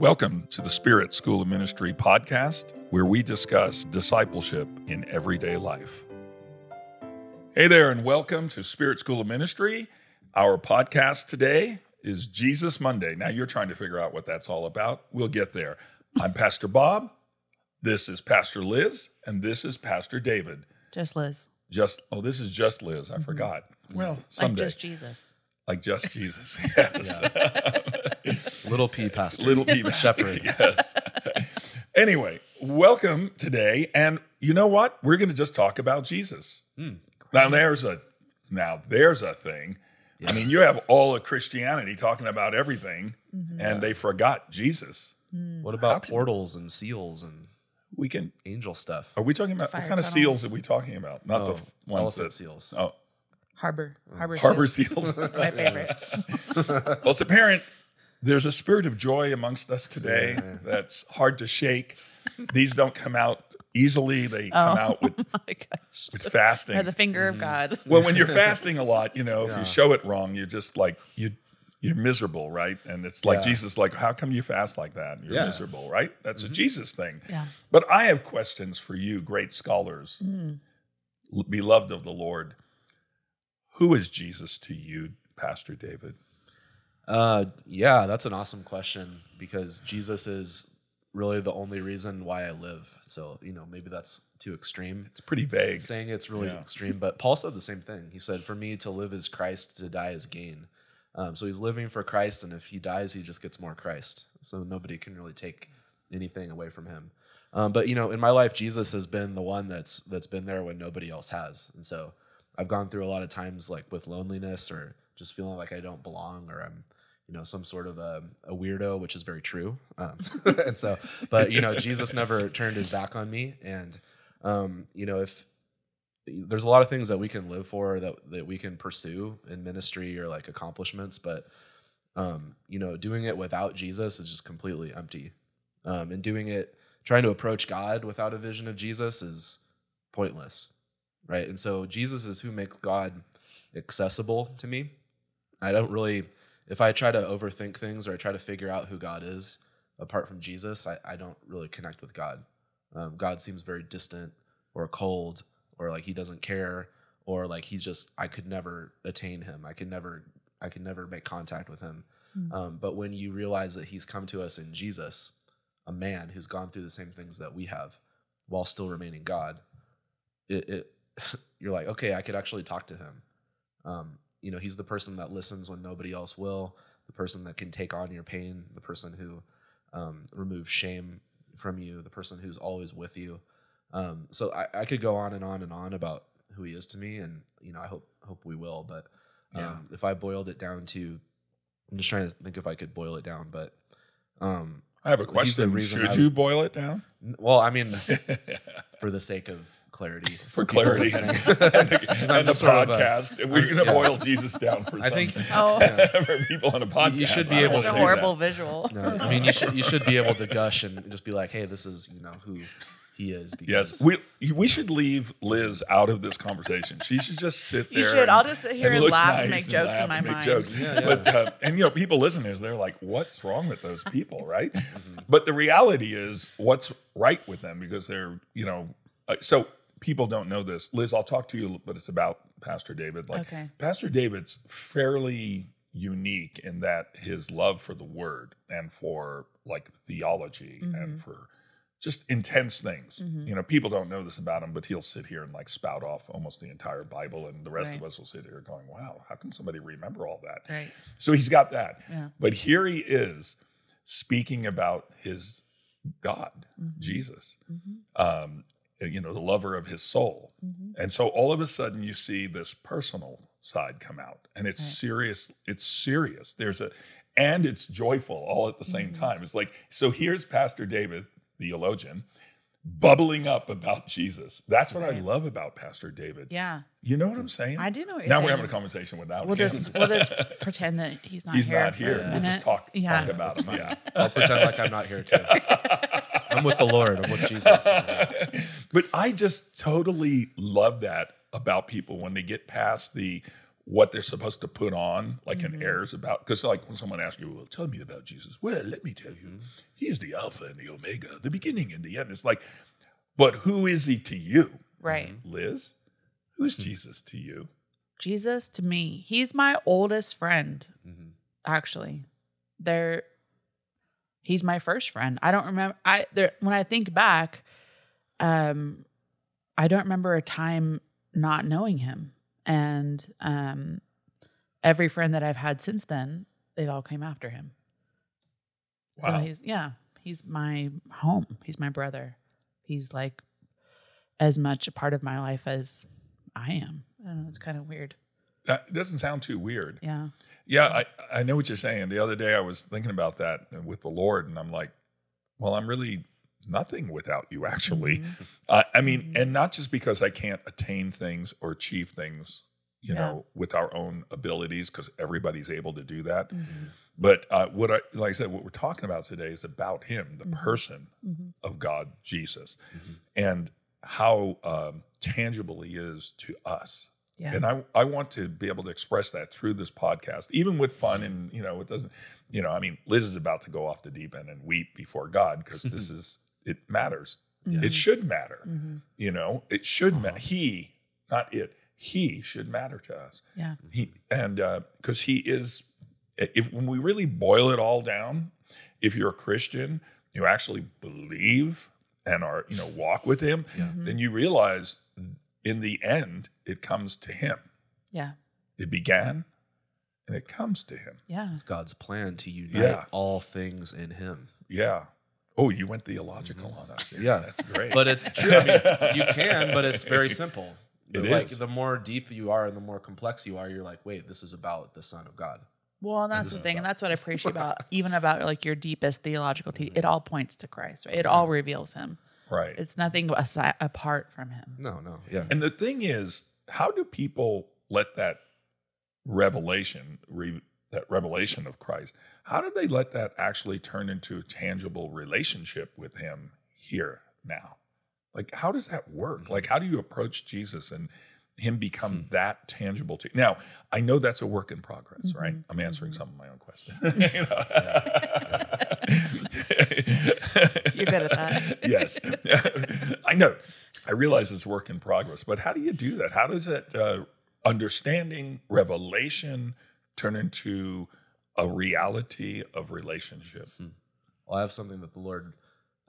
Welcome to the Spirit School of Ministry podcast, where we discuss discipleship in everyday life. Hey there, and welcome to Spirit School of Ministry. Our podcast today is Jesus Monday. Now you're trying to figure out what that's all about. We'll get there. I'm Pastor Bob. This is Pastor Liz, and this is Pastor David. Just Liz. Just oh, this is just Liz. I mm-hmm. forgot. Mm-hmm. Well, someday. Like just Jesus. Like just Jesus. Yes. Little P pastor. Little P shepherd. Yes. anyway, welcome today, and you know what? We're going to just talk about Jesus. Hmm, now there's a now there's a thing. I mean, you have all of Christianity talking about everything, mm-hmm. and they forgot Jesus. Hmm. What hmm. about portals and seals and We can. angel stuff? Are we talking about what Fire kind of seals are we talking about? Not the Oh, f- ones that seals. Oh, Harbor. Harbor. harbor Seal. seals. My favorite. well, it's apparent there's a spirit of joy amongst us today that's hard to shake. These don't come out easily. They oh come out with, oh my gosh. with fasting. Or the finger of mm-hmm. God. well, when you're fasting a lot, you know, if you show it wrong, you're just like you you're miserable, right? And it's like Yeah. Jesus, like, how come you fast like that? You're Yeah. miserable, right? That's a mm-hmm. Jesus thing. Yeah. But I have questions for you, great scholars, mm. l- beloved of the Lord. Who is Jesus to you, Pastor David? Uh, yeah, that's an awesome question because Jesus is really the only reason why I live. So, you know, maybe that's too extreme. It's pretty vague. Saying it's really Yeah. extreme, but Paul said the same thing. He said, For me to live is Christ, to die is gain. Um, so he's living for Christ, and if he dies, he just gets more Christ. So nobody can really take anything away from him. Um, but you know, in my life, Jesus has been the one that's that's been there when nobody else has, and so I've gone through a lot of times like with loneliness or just feeling like I don't belong or I'm you know some sort of a, a weirdo, which is very true. Um, and so, but you know, Jesus never turned his back on me, and um, you know if there's a lot of things that we can live for that that we can pursue in ministry or like accomplishments, but um, you know, doing it without Jesus is just completely empty. Um, and doing it, trying to approach God without a vision of Jesus is pointless, right? And so Jesus is who makes God accessible to me. I don't really, if I try to overthink things or I try to figure out who God is apart from Jesus, I, I don't really connect with God. Um, God seems very distant or cold or like he doesn't care or like he just I could never attain him. I could never I could never make contact with him. Um, but when you realize that he's come to us in Jesus, a man who's gone through the same things that we have while still remaining God, it, it you're like, okay, I could actually talk to him. Um, you know, he's the person that listens when nobody else will, the person that can take on your pain, the person who um, removes shame from you, the person who's always with you. Um, so I, I could go on and on and on about who he is to me, and you know, I hope hope we will. But um, Yeah. if I boiled it down to, I'm just trying to think if I could boil it down. But um, I have a question. Should I- you boil it down? well, I mean, for the sake of clarity, For clarity. listening. and the, I'm and the just sort of a- podcast. We're going to yeah. boil Jesus down for I think some- Oh, for people on a podcast. You should be I able wanna a horrible that. visual. No, I mean, you should you should be able to gush and just be like, hey, this is you know who he is. Yes, Because we we should leave Liz out of this conversation. She should just sit there. You should. and- I'll just sit here and look laugh and nice make jokes in my and make mind. jokes. Yeah, yeah. But uh, and you know, people listeners, they're like, "What's wrong with those people?" Right? Mm-hmm. But the reality is, what's right with them because they're you know, uh, so people don't know this. Liz, I'll talk to you, but it's about Pastor David. Like Okay. Pastor David's fairly unique in that his love for the Word and for like theology Mm-hmm. and for just intense things. You know, people don't know this about him, but he'll sit here and like spout off almost the entire Bible, and the rest of us will sit here going, "Wow, how can somebody remember all that?" Right. So he's got that. Yeah. But here he is speaking about his God, Mm-hmm. Jesus, um, you know, the lover of his soul. Mm-hmm. And so all of a sudden you see this personal side come out and it's Right. serious. It's serious. There's a, and it's joyful all at the same Mm-hmm. time. It's like, so here's Pastor David, theologian, bubbling up about Jesus. That's what I love about Pastor David. Yeah. You know what I'm saying? I do know what you're now saying. we're having a conversation without We'll him. just we'll just pretend that he's not here. He's here. not here. We'll just talk, Yeah. talk about him. Yeah. I'll pretend like I'm not here too. I'm with the Lord. I'm with Jesus. But I just totally love that about people when they get past the what they're supposed to put on, like an mm-hmm. airs about. Because like when someone asks you, "Well, tell me about Jesus," well, let me tell you, mm-hmm. he is the Alpha and the Omega, the beginning and the end. It's like, but who is he to you, Right. Mm-hmm. Liz? Who's hmm. Jesus to you? Jesus to me, he's my oldest friend. Actually, there, he's my first friend. I don't remember. I there when I think back, um, I don't remember a time not knowing him, and um, every friend that I've had since then, they've all came after him. So Wow. he's yeah, he's my home. He's my brother. He's like as much a part of my life as I am. I don't know, it's kind of weird. That doesn't sound too weird. Yeah. Yeah, I, I know what you're saying. The other day I was thinking about that with the Lord, and I'm like, well, I'm really nothing without you, actually. Uh, I mean, and not just because I can't attain things or achieve things, you Yeah. know, with our own abilities, because everybody's able to do that. But uh, what I, like I said, what we're talking about today is about Him, the person of God, Jesus, and how um, tangible He is to us. Yeah. And I, I want to be able to express that through this podcast, even with fun. And, you know, it doesn't, you know, I mean, Liz is about to go off the deep end and weep before God because this is, it matters. It should matter. Mm-hmm. You know, it should matter. Uh-huh. He, not it, he should matter to us. Yeah. He, and uh, because he is, if when we really boil it all down, if you're a Christian, you actually believe and are, you know, walk with him, then you realize in the end, it comes to him. Yeah. It began and it comes to him. Yeah. It's God's plan to unite Yeah. all things in Him. Yeah. Oh, you went theological mm-hmm. on us. Yeah. That's great. But it's true. I mean, you can, but it's very simple. It like is. the more deep you are and the more complex you are, you're like, wait, this is about the Son of God. Well, and that's the thing, and that's what I appreciate about even about like your deepest theological teaching. It mm-hmm. all points to Christ, right? It mm-hmm. all reveals Him. Right. It's nothing aside, apart from Him. No, no, yeah. And the thing is, how do people let that revelation, re, that revelation of Christ, how do they let that actually turn into a tangible relationship with Him here now? Like, how does that work? Mm-hmm. Like, how do you approach Jesus and Him become hmm. that tangible to you? Now, I know that's a work in progress, mm-hmm. right? I'm answering mm-hmm. some of my own questions. You're good at that. yes, I know. I realize it's work in progress, but how do you do that? How does that uh, understanding, revelation, turn into a reality of relationship? Well, I have something that the Lord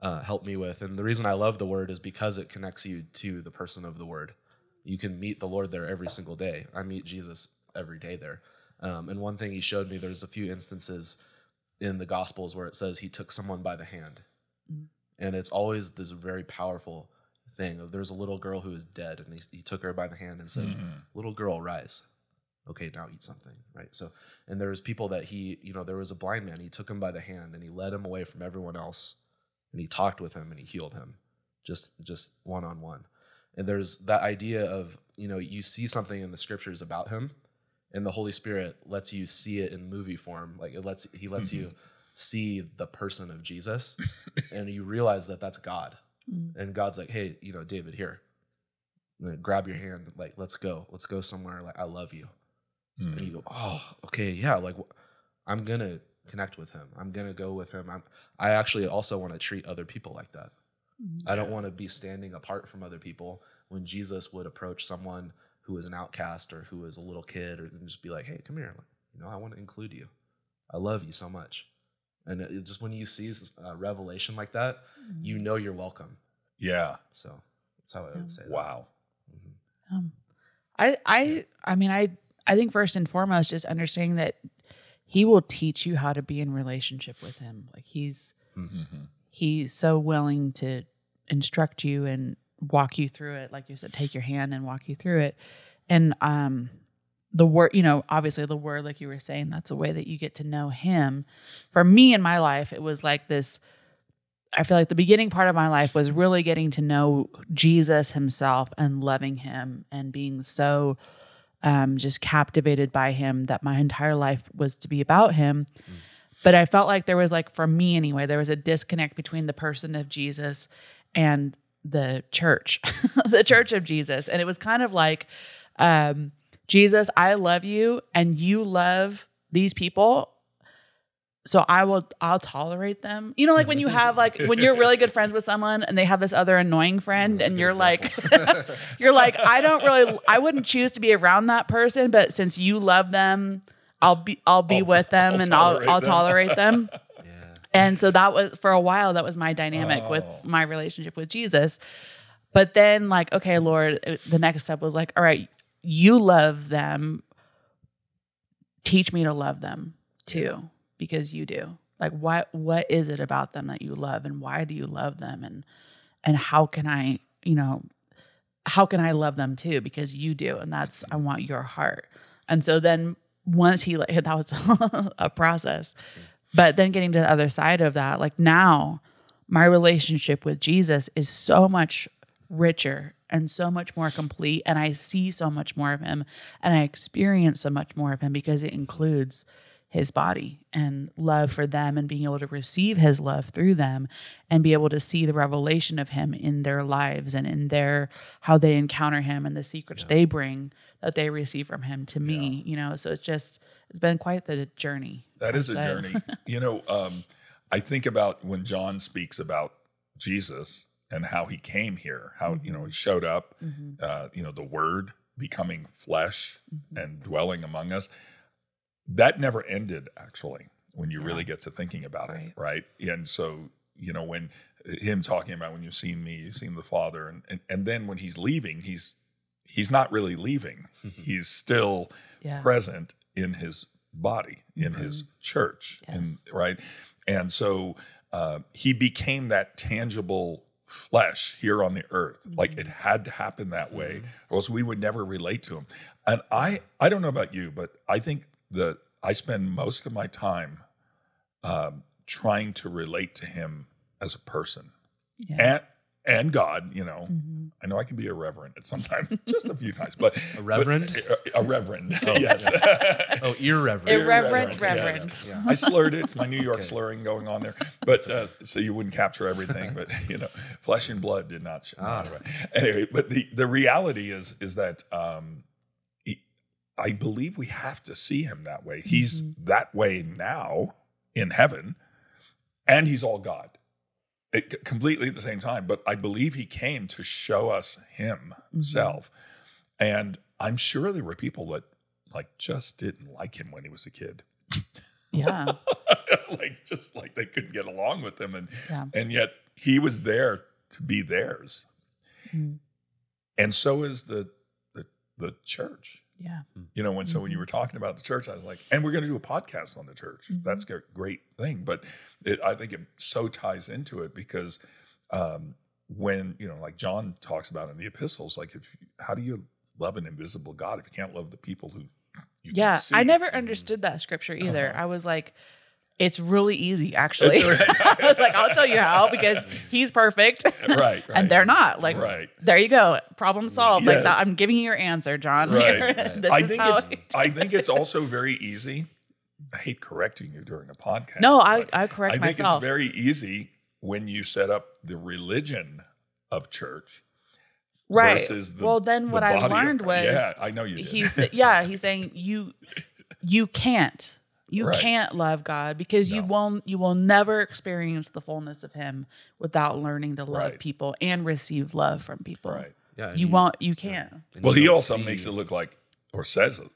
uh, helped me with. And the reason I love the Word is because it connects you to the person of the Word. You can meet the Lord there every single day. I meet Jesus every day there. Um, and one thing he showed me, there's a few instances in the Gospels where it says he took someone by the hand. Mm. And it's always this very powerful thing. of There's a little girl who is dead, and he, he took her by the hand and said, mm-hmm. Little girl, rise. Okay, now eat something, right? So, and there was people that he, you know, there was a blind man. He took him by the hand and he led him away from everyone else, and he talked with him and he healed him, just just one on one. And there's that idea of, you know, you see something in the scriptures about him, and the Holy Spirit lets you see it in movie form. Like it lets he lets you mm-hmm. See the person of Jesus, and you realize that that's God. Mm. And God's like, hey, you know, David, here, grab your hand, like let's go, let's go somewhere. Like I love you, and hmm. you go, oh, okay, yeah, like I'm gonna connect with him. I'm gonna go with him. I'm. I actually also want to treat other people like that. Mm. I don't want to be standing apart from other people when Jesus would approach someone who is an outcast or who is a little kid or and just be like, "Hey, come here. Like, you know, I want to include you. I love you so much." And it, it just when you see a revelation like that, you know you're welcome. Yeah. So that's how I would say that. Wow. Um, I, I, I mean, I, I think first and foremost, just understanding that He will teach you how to be in relationship with Him. Like He's, He's so willing to instruct you and walk you through it. Like you said, take your hand and walk you through it. And um, the word, you know, obviously the word, like you were saying, that's a way that you get to know Him. For me in my life, it was like this. I feel like the beginning part of my life was really getting to know Jesus himself and loving him and being so um, just captivated by him that my entire life was to be about him. But I felt like there was like for me anyway, there was a disconnect between the person of Jesus and the church, the church of Jesus. And it was kind of like um, Jesus, I love you and you love these people. So I will I'll tolerate them. You know, like when you have like when you're really good friends with someone and they have this other annoying friend and you're like you're like, I don't really I wouldn't choose to be around that person, but since you love them, I'll be I'll be with them I'll and I'll tolerate I'll tolerate them. Yeah. And so that was for a while that was my dynamic with Oh. my relationship with Jesus. But then like okay, Lord, the next step was like, all right, you love them. Teach me to love them too because you do. Like what what is it about them that you love and why do you love them and and how can I, you know, how can I love them too because you do and that's I want your heart. And so then once he like that was a process. But then getting to the other side of that, like now my relationship with Jesus is so much richer and so much more complete and I see so much more of him and I experience so much more of him because it includes his body and love for them and being able to receive his love through them and be able to see the revelation of him in their lives and in their how they encounter him and the secrets they bring that they receive from him to me you know so it's just it's been quite the journey That is a I'd say. journey. you know, um, I think about when John speaks about Jesus and how he came here, how, you know, he mm-hmm. showed up, mm-hmm. uh, you know, the word becoming flesh mm-hmm. and dwelling among us. That never ended, actually, when you really get to thinking about it, right? And so, you know, when him talking about when you've seen me, you've seen the Father, and and, and then when he's leaving, he's he's not really leaving. he's still Yeah. present in his body, in his church, Yes. and right. And so uh, he became that tangible flesh here on the earth. Like it had to happen that way, or else we would never relate to him. And I, I don't know about you, but I think that I spend most of my time um, trying to relate to him as a person Yeah. and and God. You know, I know I can be irreverent at some time, just a few times, but A reverend? but, uh, a reverend, yes. Oh, irreverent. Irreverent Irreverent, reverend. Yeah. I slurred it. It's my New York slurring going on there, but uh, so you wouldn't capture everything. But you know, flesh and blood did not. Sh- Ah. right. Anyway, but the the reality is is that um, he, I believe we have to see him that way. He's that way now in heaven, and he's all God. It, completely at the same time, but I believe he came to show us himself. And I'm sure there were people that like just didn't like him when he was a kid. yeah like just like they couldn't get along with him and Yeah. and yet he was there to be theirs Mm. and so is the the the church yeah. You know when so when Mm-hmm. you were talking about the church i was like and we're going to do a podcast on the church. Mm-hmm. that's a great thing but it, i think it so ties into it because um when you know like john talks about in the epistles like if how do you love an invisible god if you can't love the people who you yeah can see? i never understood that scripture either. I was like it's really easy actually right. i was like i'll tell you how because he's perfect right, right and they're not like Right. there you go problem solved like that i'm giving you your answer john Right. This I is think how it's I- I think it's also very easy. I hate correcting you during a podcast. No, I- I correct myself. I think myself. it's very easy when you set up the religion of church right versus the well then the what i body of learned was yeah, I know you did. he's yeah he's saying you you can't you Right. can't love god because you won't you will never experience the fullness of him without learning to love Right. people and receive love from people right. Yeah, and you won't you can't and Well, you he also see- makes it look like or says it.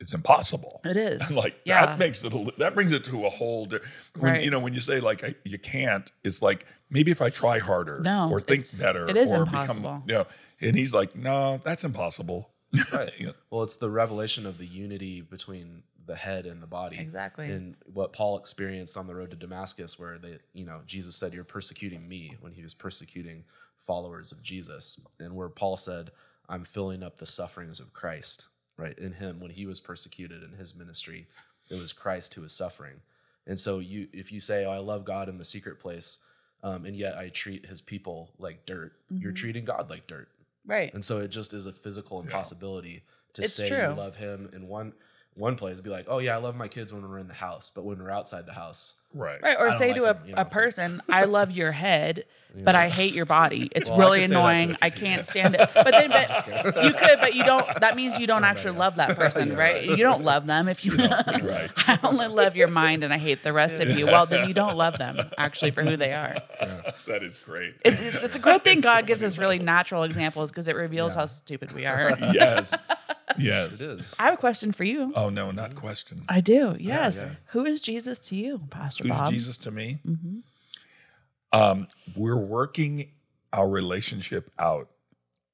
It's impossible. it is like yeah that makes it a, li- that brings it to a whole di- when, Right. you know when you say like I, you can't it's like maybe if i try harder No, or think better it is or impossible. become you know and he's like no that's impossible Right. You know, Well, it's the revelation of the unity between the head and the body. Exactly. And what Paul experienced on the road to Damascus, where they, you know, Jesus said, You're persecuting me when he was persecuting followers of Jesus. And where Paul said, I'm filling up the sufferings of Christ, right? In him, when he was persecuted in his ministry, it was Christ who was suffering. And so you if you say, Oh, I love God in the secret place, um, and yet I treat his people like dirt, you're Mm-hmm. treating God like dirt. right And so it just is a physical impossibility to It's say true. you love him in one one place, be like, oh yeah, I love my kids when we're in the house, but when we're outside the house, right right or don't say like to a, you know, a person i love your head but I hate your body. It's Well, really could say that to a annoying. I can't stand it. But then, but you could, but you don't. That means you don't actually love that person, right? You don't love them if you. Right. I only love your mind and I hate the rest of you. Well, then you don't love them actually for who they are. that is great. It's, it's, it's a good thing God gives us really natural examples because it reveals how stupid we are. yes. Yes. It is. I have a question for you. Oh no, not questions. I do. Yes. yeah. Who is Jesus to you, Pastor Who's Bob? Jesus to me? Um, we're working our relationship out.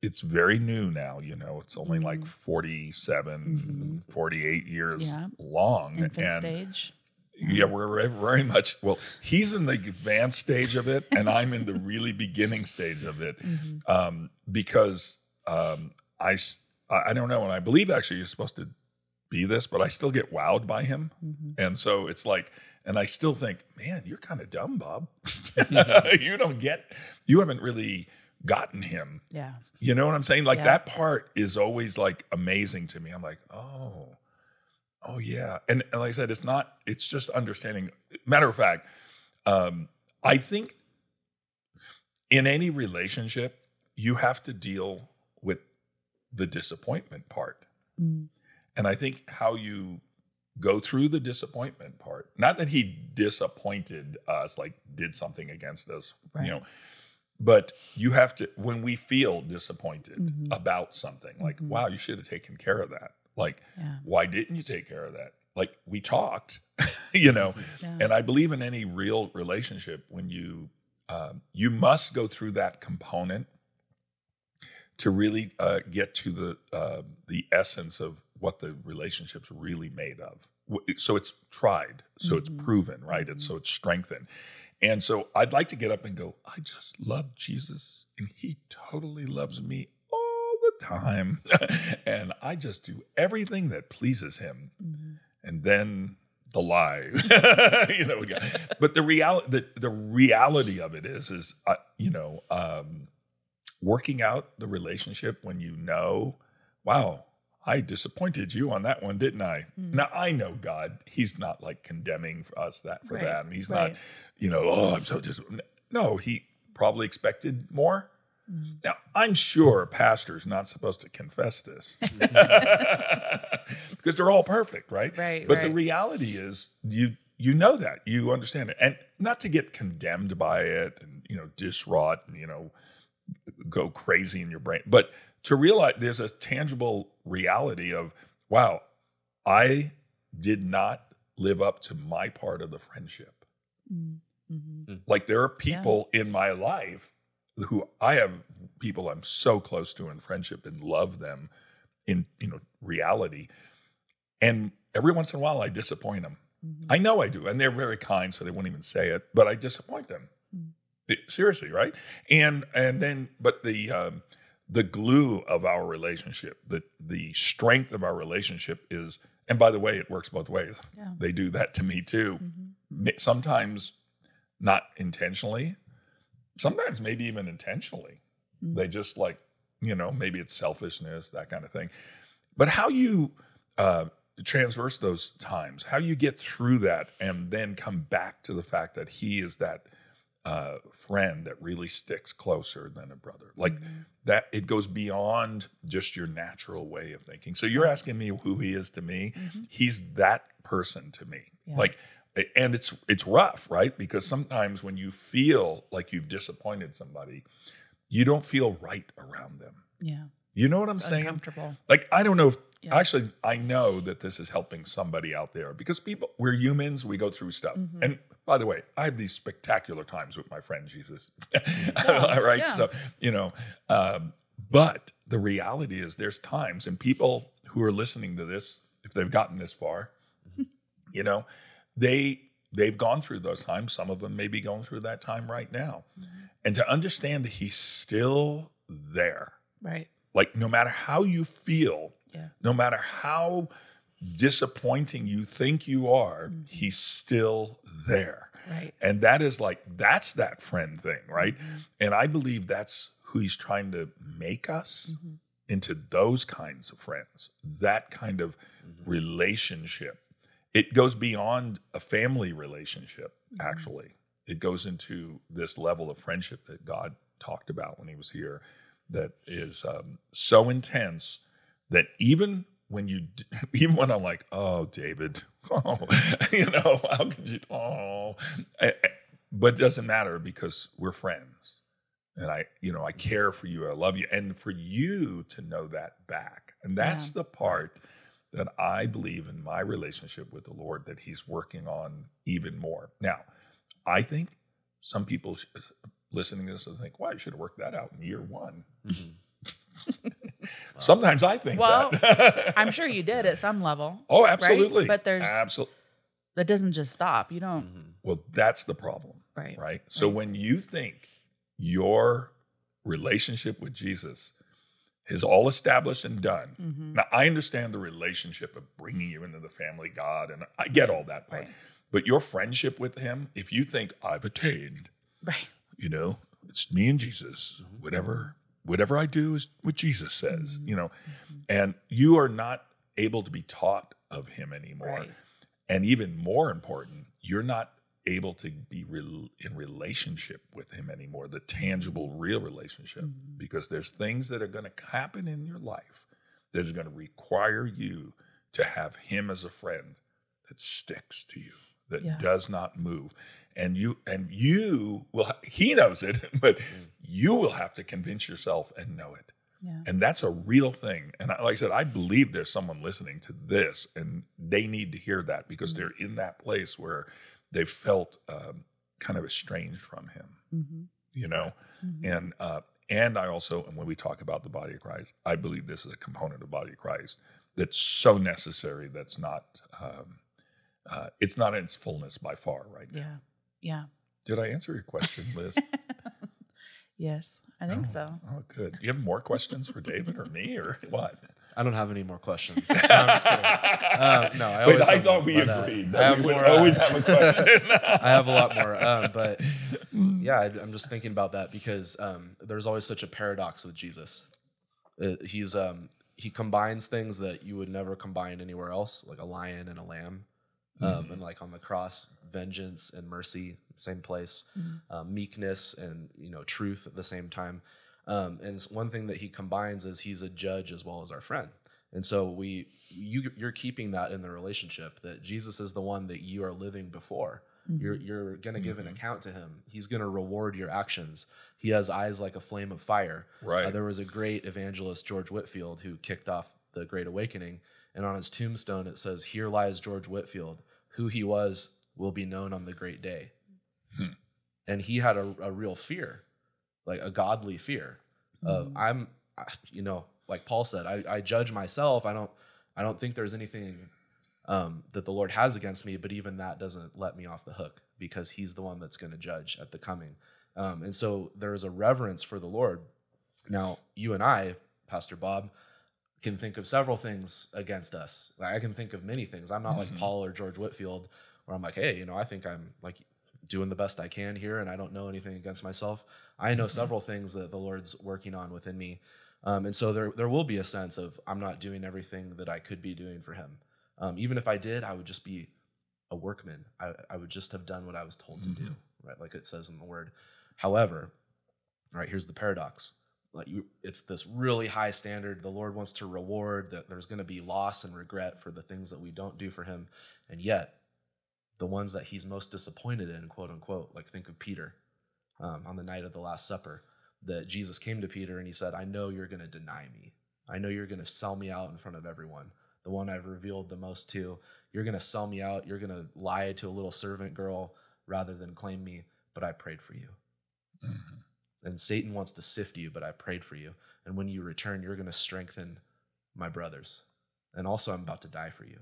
It's very new now, you know. It's only like 47, 48 years Yeah. long. Infant and stage. yeah, we're very- much well, he's in the advanced stage of it, and I'm in the really beginning stage of it. Um, because um, I, I I don't know, and I believe actually you're supposed to be this, but I still get wowed by him. And so it's like, and I still think, man, you're kind of dumb, Bob. you don't get, you haven't really gotten him. Yeah. You know what I'm saying? Like Yeah. that part is always like amazing to me. I'm like, oh, oh yeah. And, and like I said, it's not, it's just understanding. Matter of fact, um, I think in any relationship, you have to deal with the disappointment part. Mm. And I think how you go through the disappointment part, not that he disappointed us, like did something against us, Right. you know, but you have to, when we feel disappointed Mhm. about something, like, Mhm. wow, you should have taken care of that. Like, Yeah. why didn't you take care of that? Like, we talked, you know, Yeah. and I believe in any real relationship, when you, um, you must go through that component to really uh, get to the uh, the essence of what the relationship's really made of. So it's tried, so it's Mhm. proven, right? And so it's strengthened. And so I'd like to get up and go, I just love Jesus, and He totally loves me all the time, and I just do everything that pleases Him. Mhm. And then the lie, you know. But the reality, the, the reality of it is, is uh, you know, um, working out the relationship when you know, wow, I disappointed you on that one, didn't I? Mm. Now I know God; He's not like condemning for us that for Right, that, and He's right. not, you know, oh, I'm so just no. He probably expected more. Mhm. Now I'm sure a pastor's not supposed to confess this because they're all perfect, right? Right, But the reality is, you you know that you understand it, and not to get condemned by it, and you know, diswrought, and you know, go crazy in your brain, but to realize there's a tangible reality of, wow, I did not live up to my part of the friendship. Mm. Mhm. Like there are people in my life who I have people I'm so close to in friendship and love them in you know reality, and every once in a while I disappoint them. Mhm. I know I do, and they're very kind, so they won't even say it. But I disappoint them. Mm. It- seriously, right? And and then, but the um, the glue of our relationship, the the strength of our relationship is, and by the way, it works both ways. Yeah. They do that to me too. Mhm. Sometimes not intentionally, sometimes maybe even intentionally. Mm. They just like you know maybe it's selfishness that kind of thing. But how you uh, transverse those times, how you get through that, and then come back to the fact that he is that uh, friend that really sticks closer than a brother. Like Mm-hmm. that, it goes beyond just your natural way of thinking. So you're asking me who he is to me. Mhm. He's that person to me. Yeah. Like, and it's it's rough, right? Because sometimes when you feel like you've disappointed somebody, you don't feel right around them. Yeah. You know what I'm It's saying? uncomfortable. Like I don't know if Yeah. actually I know that this is helping somebody out there because people we're humans, we go through stuff. Mhm. And by the way, I have these spectacular times with my friend Jesus. Yeah, right? yeah. So, you know, um, but the reality is there's times and people who are listening to this, if they've gotten this far, you know, they they've gone through those times. Some of them may be going through that time right now. Mm-hmm. And to understand that he's still there Right. like no matter how you feel Yeah. no matter how disappointing you think you are Mm-hmm. he's still there Right. and that is like that's that friend thing right Mm-hmm. and i believe that's who he's trying to make us Mhm. into those kinds of friends that kind of relationship it goes beyond a family relationship Mm-hmm. actually it goes into this level of friendship that God talked about when he was here that is um, so intense that even when you even when I'm like, oh, David, oh, you know, how could you? Oh, but it doesn't matter because we're friends, and I, you know, I care for you, I love you, and for you to know that back, and that's yeah. the part that I believe in my relationship with the Lord that He's working on even more. Now, I think some people listening to this will think, "Well, you should have worked that out in year one." Mm-hmm. Sometimes I think well, that. I'm sure you did at some level. Oh, absolutely. Right? But there's absolutely that doesn't just stop. You don't. Mm-hmm. Well, that's the problem. Right. Right. So right. when you think your relationship with Jesus is all established and done. Mm-hmm. Now, I understand the relationship of bringing you into the family God, and I get all that part. Right. But your friendship with Him, if you think I've attained, right? You know, it's me and Jesus. Mm-hmm. Whatever, whatever I do is what Jesus says. Mm-hmm. You know, mm-hmm. and you are not able to be taught of Him anymore. Right. And even more important, you're not able to be re- in relationship with him anymore, the tangible, real relationship, mm-hmm. because there's things that are going to happen in your life that is going to require you to have him as a friend that sticks to you, that yeah. does not move. And you and you will he knows it, but mm. you will have to convince yourself and know it. Yeah. And that's a real thing. And like I said, I believe there's someone listening to this and they need to hear that because mm-hmm. they're in that place where they felt um, kind of estranged from him, mm-hmm. you know, mm-hmm. and uh, and I also, and when we talk about the body of Christ, I believe this is a component of the body of Christ that's so necessary. That's not, um, uh, it's not in its fullness by far right now. Yeah, yeah. Did I answer your question, Liz? yes, I think oh, so. Oh, good. You have more questions for David or me or what? I don't have any more questions. No, I'm just kidding. Uh, no, I Wait, I thought we but, uh, agreed that we would more, always uh, have a question. I have a lot more, um, but yeah, I, am just thinking about that because um, there's always such a paradox with Jesus. Uh, he's um, he combines things that you would never combine anywhere else, like a lion and a lamb, um, mm-hmm. and like on the cross, vengeance and mercy, same place, mm-hmm. Uh, meekness and you know truth at the same time. Um, and one thing that he combines is he's a judge as well as our friend. And so we, you, you're keeping that in the relationship that Jesus is the one that you are living before. Mm-hmm. You're, you're going to give mm-hmm. an account to him. He's going to reward your actions. He has eyes like a flame of fire. Right. Uh, there was a great evangelist, George Whitefield who kicked off the Great Awakening. And on his tombstone, it says, Here lies George Whitefield. Who he was will be known on the great day. Hmm. And he had a, a real fear like a godly fear of mm-hmm. I'm, you know, like Paul said, I, I judge myself. I don't, I don't think there's anything um, that the Lord has against me, but even that doesn't let me off the hook because He's the one that's going to judge at the coming. Um, and so there is a reverence for the Lord. Now, you and I, Pastor Bob, can think of several things against us. Like I can think of many things. I'm not mm-hmm. like Paul or George Whitefield where I'm like, hey, you know, I think I'm like doing the best I can here, and I don't know anything against myself. I know mm-hmm. several things that the Lord's working on within me, um, and so there there will be a sense of I'm not doing everything that I could be doing for Him. Um, even if I did, I would just be a workman. I, I would just have done what I was told mm-hmm. to do, mm-hmm. right? Like it says in the Word. However, right here's the paradox. Like you, it's this really high standard. The Lord wants to reward that. There's going to be loss and regret for the things that we don't do for Him, and yet the ones that he's most disappointed in, quote unquote. Like think of Peter um, on the night of the Last Supper, that Jesus came to Peter and he said, I know you're going to deny me. I know you're going to sell me out in front of everyone. The one I've revealed the most to. You're going to sell me out. You're going to lie to a little servant girl rather than claim me, but I prayed for you. Mm-hmm. And Satan wants to sift you, but I prayed for you. And when you return, you're going to strengthen my brothers. And also, I'm about to die for you.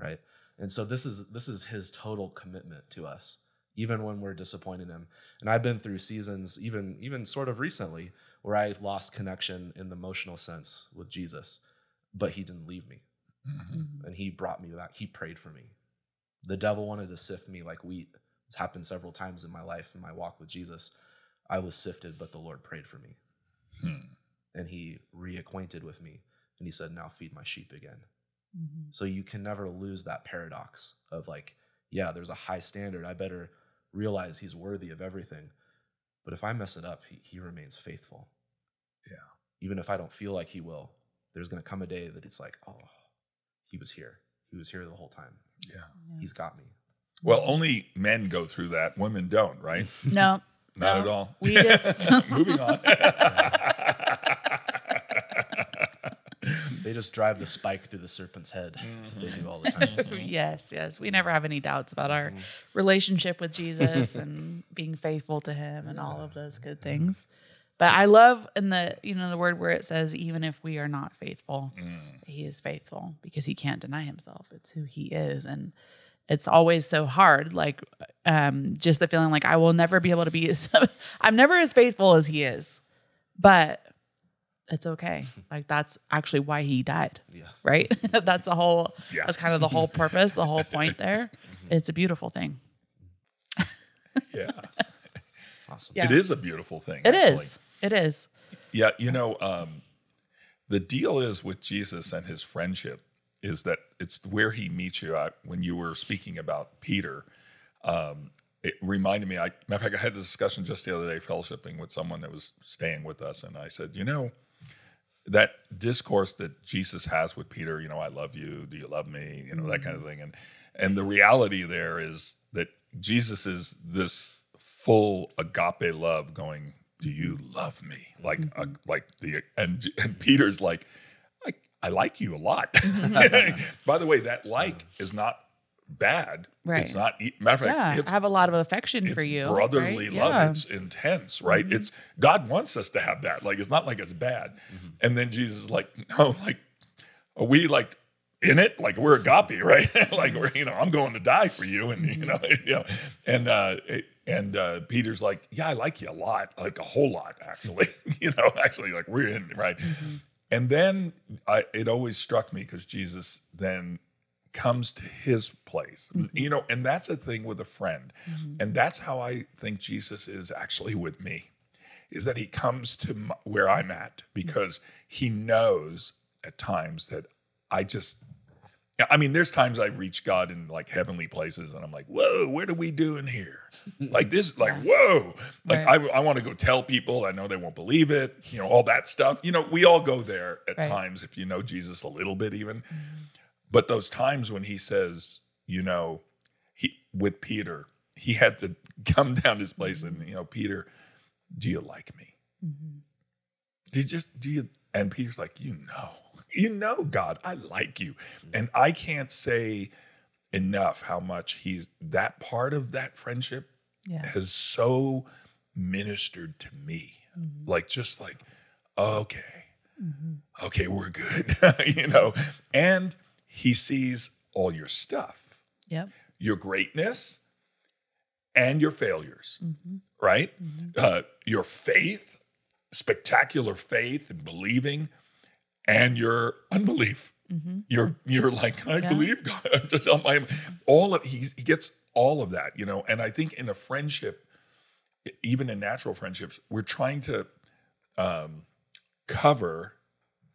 Right? And so this is this is his total commitment to us, even when we're disappointing him. And I've been through seasons, even even sort of recently, where I lost connection in the emotional sense with Jesus, but he didn't leave me, mm-hmm. and he brought me back. He prayed for me. The devil wanted to sift me like wheat. It's happened several times in my life in my walk with Jesus. I was sifted, but the Lord prayed for me, hmm. and He reacquainted with me, and He said, "Now feed my sheep again." Mm-hmm. So you can never lose that paradox of like, yeah, there's a high standard. I better realize he's worthy of everything. But if I mess it up, he, he remains faithful. Yeah. Even if I don't feel like he will, there's going to come a day that it's like, oh, he was here. He was here the whole time. Yeah. He's got me. Well, only men go through that. Women don't, right? No, Not no. at all. We just Moving on. They just drive the spike through the serpent's head. That's what they do all the time. yes, yes. We never have any doubts about our mm-hmm. relationship with Jesus and being faithful to him and all of those good things. But I love in the you know the word where it says even if we are not faithful, mm. he is faithful because he can't deny himself. It's who he is and it's always so hard like um just the feeling like I will never be able to be as I'm never as faithful as he is. But it's okay. Like that's actually why he died Yeah. right? that's the whole. Yeah. That's kind of the whole purpose, the whole point there. It's a beautiful thing. yeah. Awesome. Yeah. It is a beautiful thing. It actually. is. It is. Yeah, you know, um, the deal is with Jesus and his friendship is that it's where he meets you. I, when you were speaking about Peter, um, it reminded me. I matter of fact, I had this discussion just the other day, fellowshipping with someone that was staying with us, and I said, you know, that discourse that Jesus has with Peter, you know, I love you, do you love me, you know, that kind of thing, and and the reality there is that Jesus is this full agape love going do you love me like uh, like the and and peter's like I, I like you a lot. By the way that like is not bad. Right. it's not matter of fact Yeah. it's I have a lot of affection for you. brotherly right? love. Yeah. Mm-hmm. it's intense right? It's god wants us to have that. Like it's not like it's bad. And then jesus is like no like are we like in it? Like we're a agape right? Like we're you know i'm going to die for you and you know you know and uh and uh peter's like yeah i like you a lot like a whole lot actually. You know actually like we're in right and then I, it always struck me because jesus then comes to his place. Mm-hmm. You know and that's a thing with a friend. Mm-hmm. And that's how i think jesus is actually with me is that he comes to m where i'm at because he knows at times that i just I mean, there's times I reach God in like heavenly places, and I'm like, "Whoa, what are we doing here?" like this, like, "Whoa!" Like Right. I, I want to go tell people. I know they won't believe it. You know, all that stuff. You know, we all go there at Right. times if you know Jesus a little bit, even. Mm-hmm. But those times when he says, you know, he with Peter, he had to come down his place, and mm-hmm. you know, Peter, do you like me? Mm-hmm. Do you just do you? And Peter's like, you know, you know, God, I like you, mm. and I can't say enough how much he's that part of that friendship Yeah. has so ministered to me. Mm-hmm. Like just like, okay, mm-hmm. okay, we're good, you know. And he sees all your stuff, Yep. your greatness, and your failures, mm-hmm. right? Uh, your faith, spectacular faith and believing, and your unbelief. Mm-hmm. You're you're like I Yeah. believe God. Just all my all of he he gets all of that, you know. And I think in a friendship, even in natural friendships, we're trying to um, cover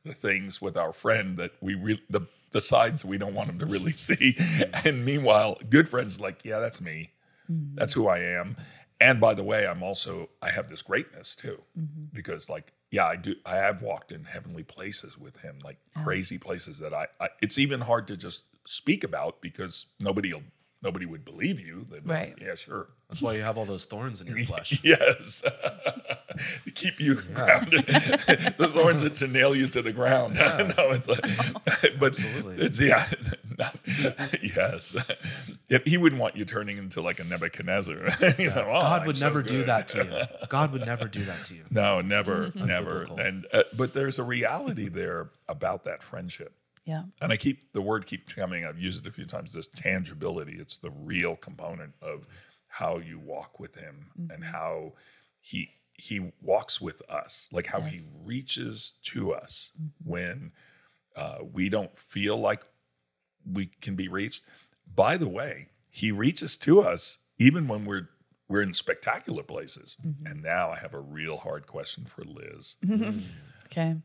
the things with our friend that we re- the the sides we don't want him to really see. Mm-hmm. And meanwhile, good friends like, yeah, that's me. That's mm-hmm. who I am. And by the way, I'm also I have this greatness too, because like yeah, I do. I have walked in heavenly places with him, like crazy places that I, I. It's even hard to just speak about because nobody'll nobody would believe you. They'd be like, Right. Yeah, sure. That's why you have all those thorns in your flesh. Yes. to keep you grounded. the thorns are to nail you to the ground. no, it's like, but Absolutely. it's, yeah. yes. If he wouldn't want you turning into like a Nebuchadnezzar. you know, oh, God I'm would so never do that to you. God would never do that to you. No, never, never. Unbiblical. And uh, but there's a reality there about that friendship. Yeah. And I keep the word keeps coming. I've used it a few times. This tangibility. It's the real component of how you walk with him and mm-hmm. how he he walks with us. Like how he reaches to us mm-hmm. when uh, we don't feel like we can be reached. By the way, he reaches to us even when we're we're in spectacular places. Mm-hmm. And now I have a real hard question for Liz. Okay.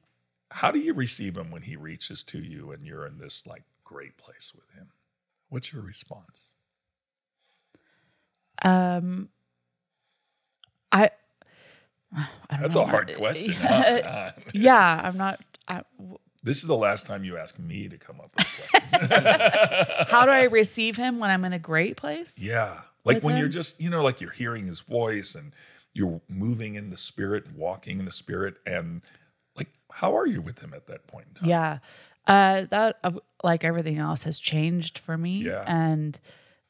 How do you receive him when he reaches to you and you're in this like great place with him? What's your response? Um, I. I don't That's a hard question. Yeah, huh? yeah, I'm not. I, this is the last time you ask me to come up with questions. how do I receive him when I'm in a great place? yeah. Like when you're just, you know, like you're hearing his voice and you're moving in the spirit and walking in the spirit. And how are you with him at that point in time? Yeah. Uh, that uh, like everything else has changed for me. Yeah. And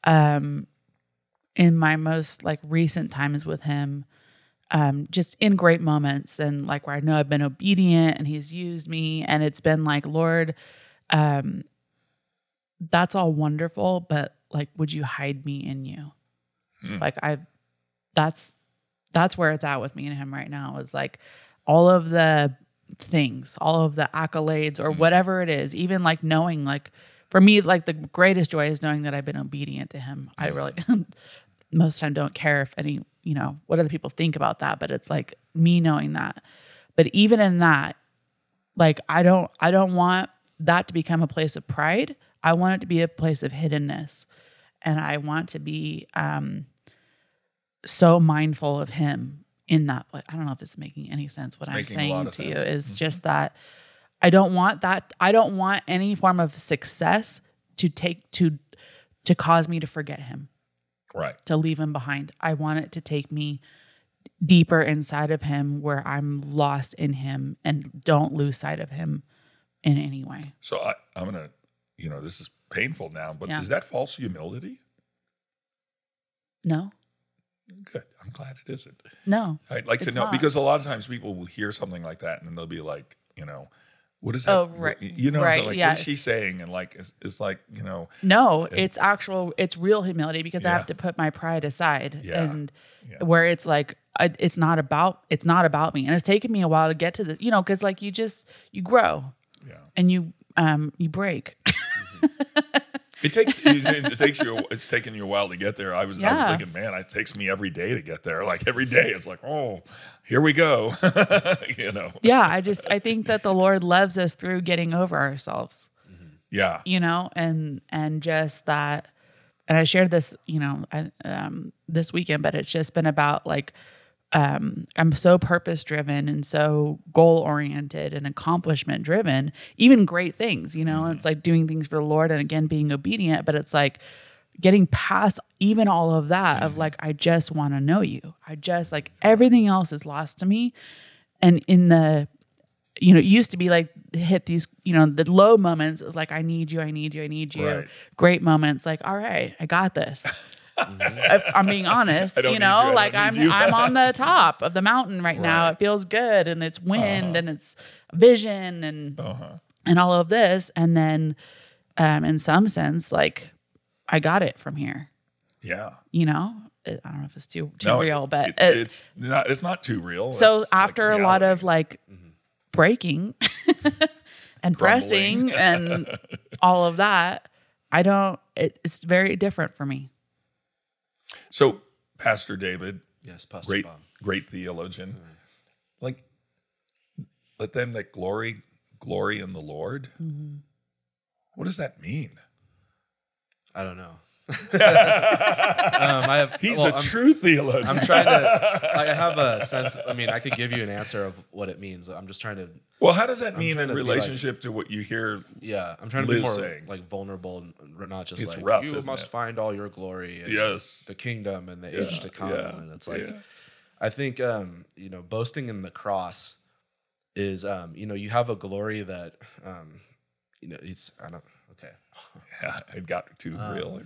um, in my most like recent times with him, um, just in great moments and like where I know I've been obedient and he's used me and it's been like, Lord, um, that's all wonderful, but like, would you hide me in you? Like I, that's, that's where it's at with me and him right now is like all of the things, all of the accolades or whatever it is, even like knowing like for me, like the greatest joy is knowing that I've been obedient to him. I really most of the time don't care if any, you know, what other people think about that, but it's like me knowing that. But even in that, like I don't I don't want that to become a place of pride. I want it to be a place of hiddenness. And I want to be um so mindful of him in that way. I don't know if it's making any sense what I'm a lot saying to you sense. Mm-hmm. is just that I don't want that I don't want any form of success to take to to cause me to forget him, Right. to leave him behind. I want it to take me deeper inside of him where I'm lost in him and don't lose sight of him in any way. So I, I'm going to, you know, this is painful now, but Yeah. is that false humility? No. Good. I'm glad it isn't. No. I'd like to know not. because a lot of times people will hear something like that and then they'll be like, you know, what is that? Oh, right. You know, Right, like, yeah. what is she saying? And like, it's, it's like, you know, No, it's actual, it's real humility because I have to put my pride aside, Yeah. and Yeah. where it's like I, it's not about it's not about me, and it's taken me a while to get to this, you know, because like you just you grow yeah. and you um you break. It takes it takes you it's taken you a while to get there. I was I was thinking, man, it takes me every day to get there. Like every day, it's like, oh, here we go. you know, yeah, I just I think that the Lord loves us through getting over ourselves. yeah, you know and and just that and i shared this you know I, um, this weekend but it's just been about like um, i'm so purpose driven and so goal oriented and accomplishment driven even great things you know it's like doing things for the lord and again being obedient but it's like getting past even all of that of like i just want to know you i just like everything else is lost to me and in the you know, it used to be like hit these, you know, the low moments. It was like, I need you, I need you, I need you. Right. Great moments, like, all right, I got this. If I'm being honest, you need you, know, like I'm you. I'm on the top of the mountain right, now. Right. Uh-huh. It feels good, and it's wind, and it's vision, and and all of this, and then, um, in some sense, like I got it from here. yeah. You know, It- I don't know if it's too too No, real, but it- it- it's not. It's not too real. so It's like after a lot of like breaking and pressing and all of that, I don't. It, it's very different for me. So Pastor David, Yes, Pastor great, Bob. great theologian, like let them that glory glory in the Lord. Mm-hmm. What does that mean? I don't know. Um, I have, He's well, a I'm- true theologian. I'm trying to. Like, I have a sense. I mean, I could give you an answer of what it means. I'm just trying to. well, how does that mean in to be like- relationship to what you hear? Yeah, I'm trying to Liz be more saying. like vulnerable, and not just It's like rough, you must it? find all your glory. In Yes. the kingdom and the age to come. yeah, and it's like, yeah. I think, um, you know, boasting in the cross is, um, you know, you have a glory that, um, you know, it's. I don't. Yeah, it got too Um, real.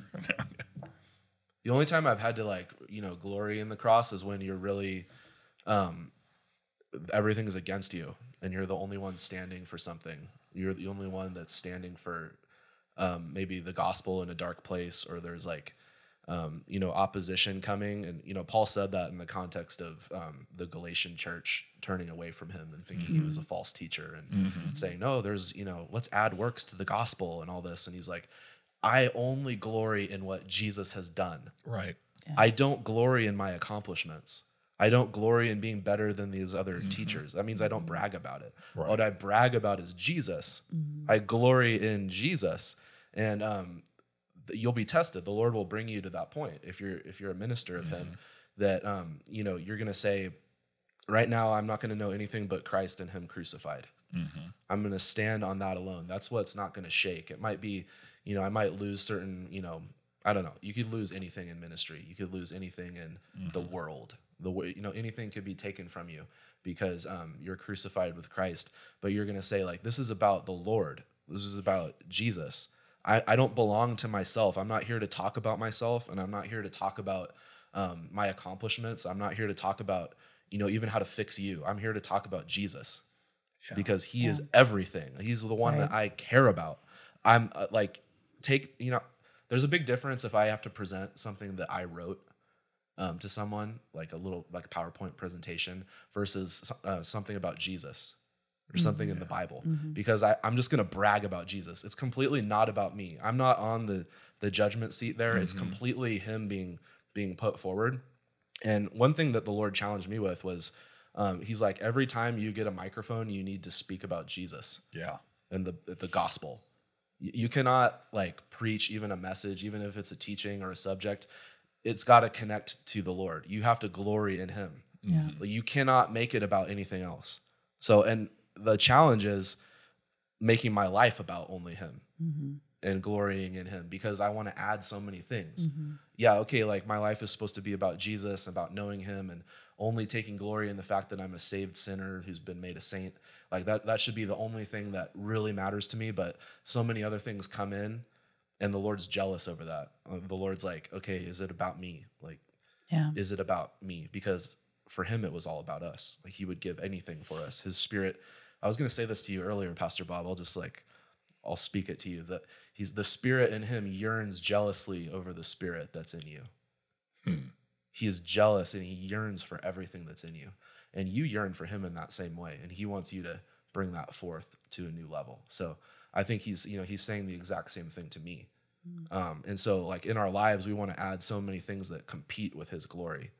The only time I've had to like, you know, glory in the cross is when you're really um everything is against you and you're the only one standing for something. You're the only one that's standing for um maybe the gospel in a dark place or there's like um, you know, opposition coming. And, you know, Paul said that in the context of um, the Galatian church turning away from him and thinking he was a false teacher and saying, no, there's, you know, let's add works to the gospel and all this. And he's like, I only glory in what Jesus has done. right. I don't glory in my accomplishments. I don't glory in being better than these other teachers. That means I don't brag about it. Right. What I brag about is Jesus. I glory in Jesus. And um, th- you'll be tested. The Lord will bring you to that point if you're if you're a minister of Him. That um, you know you're gonna say, right now I'm not gonna know anything but Christ and Him crucified. I'm gonna stand on that alone. That's what's not gonna shake. It might be, you know, I might lose certain, you know, I don't know. You could lose anything in ministry. You could lose anything in the world. The way you know anything could be taken from you because um, you're crucified with Christ. But you're gonna say like, this is about the Lord. This is about Jesus. I, I don't belong to myself. I'm not here to talk about myself, and I'm not here to talk about um, my accomplishments. I'm not here to talk about you know even how to fix you. I'm here to talk about Jesus because he is everything. He's the one that I care about. I'm uh, like take you know there's a big difference if I have to present something that I wrote um, to someone like a little like a PowerPoint presentation versus uh, something about Jesus or something in the Bible mm-hmm. because I, I'm just gonna brag about Jesus. It's completely not about me. I'm not on the the judgment seat there. It's mm-hmm. completely him being being put forward. And one thing that the Lord challenged me with was, um, He's like, every time you get a microphone, you need to speak about Jesus Yeah. and the the gospel. You cannot like preach even a message, even if it's a teaching or a subject. It's got to connect to the Lord. You have to glory in Him. Yeah. Like, You cannot make it about anything else. So, and the challenge is making my life about only Him and glorying in Him because I want to add so many things. Yeah, okay, like my life is supposed to be about Jesus, about knowing Him, and only taking glory in the fact that I'm a saved sinner who's been made a saint. Like that, that should be the only thing that really matters to me. But so many other things come in, and the Lord's jealous over that. Uh, The Lord's like, okay, is it about me? Like, Yeah. is it about me? Because for him, it was all about us. Like he would give anything for us. His spirit. I was going to say this to you earlier, Pastor Bob. I'll just like, I'll speak it to you that he's the spirit in him yearns jealously over the spirit that's in you. Hmm. He is jealous and he yearns for everything that's in you. And you yearn for him in that same way. And he wants you to bring that forth to a new level. So I think he's, you know, he's saying the exact same thing to me. Hmm. Um, and so, like in our lives, we want to add so many things that compete with His glory.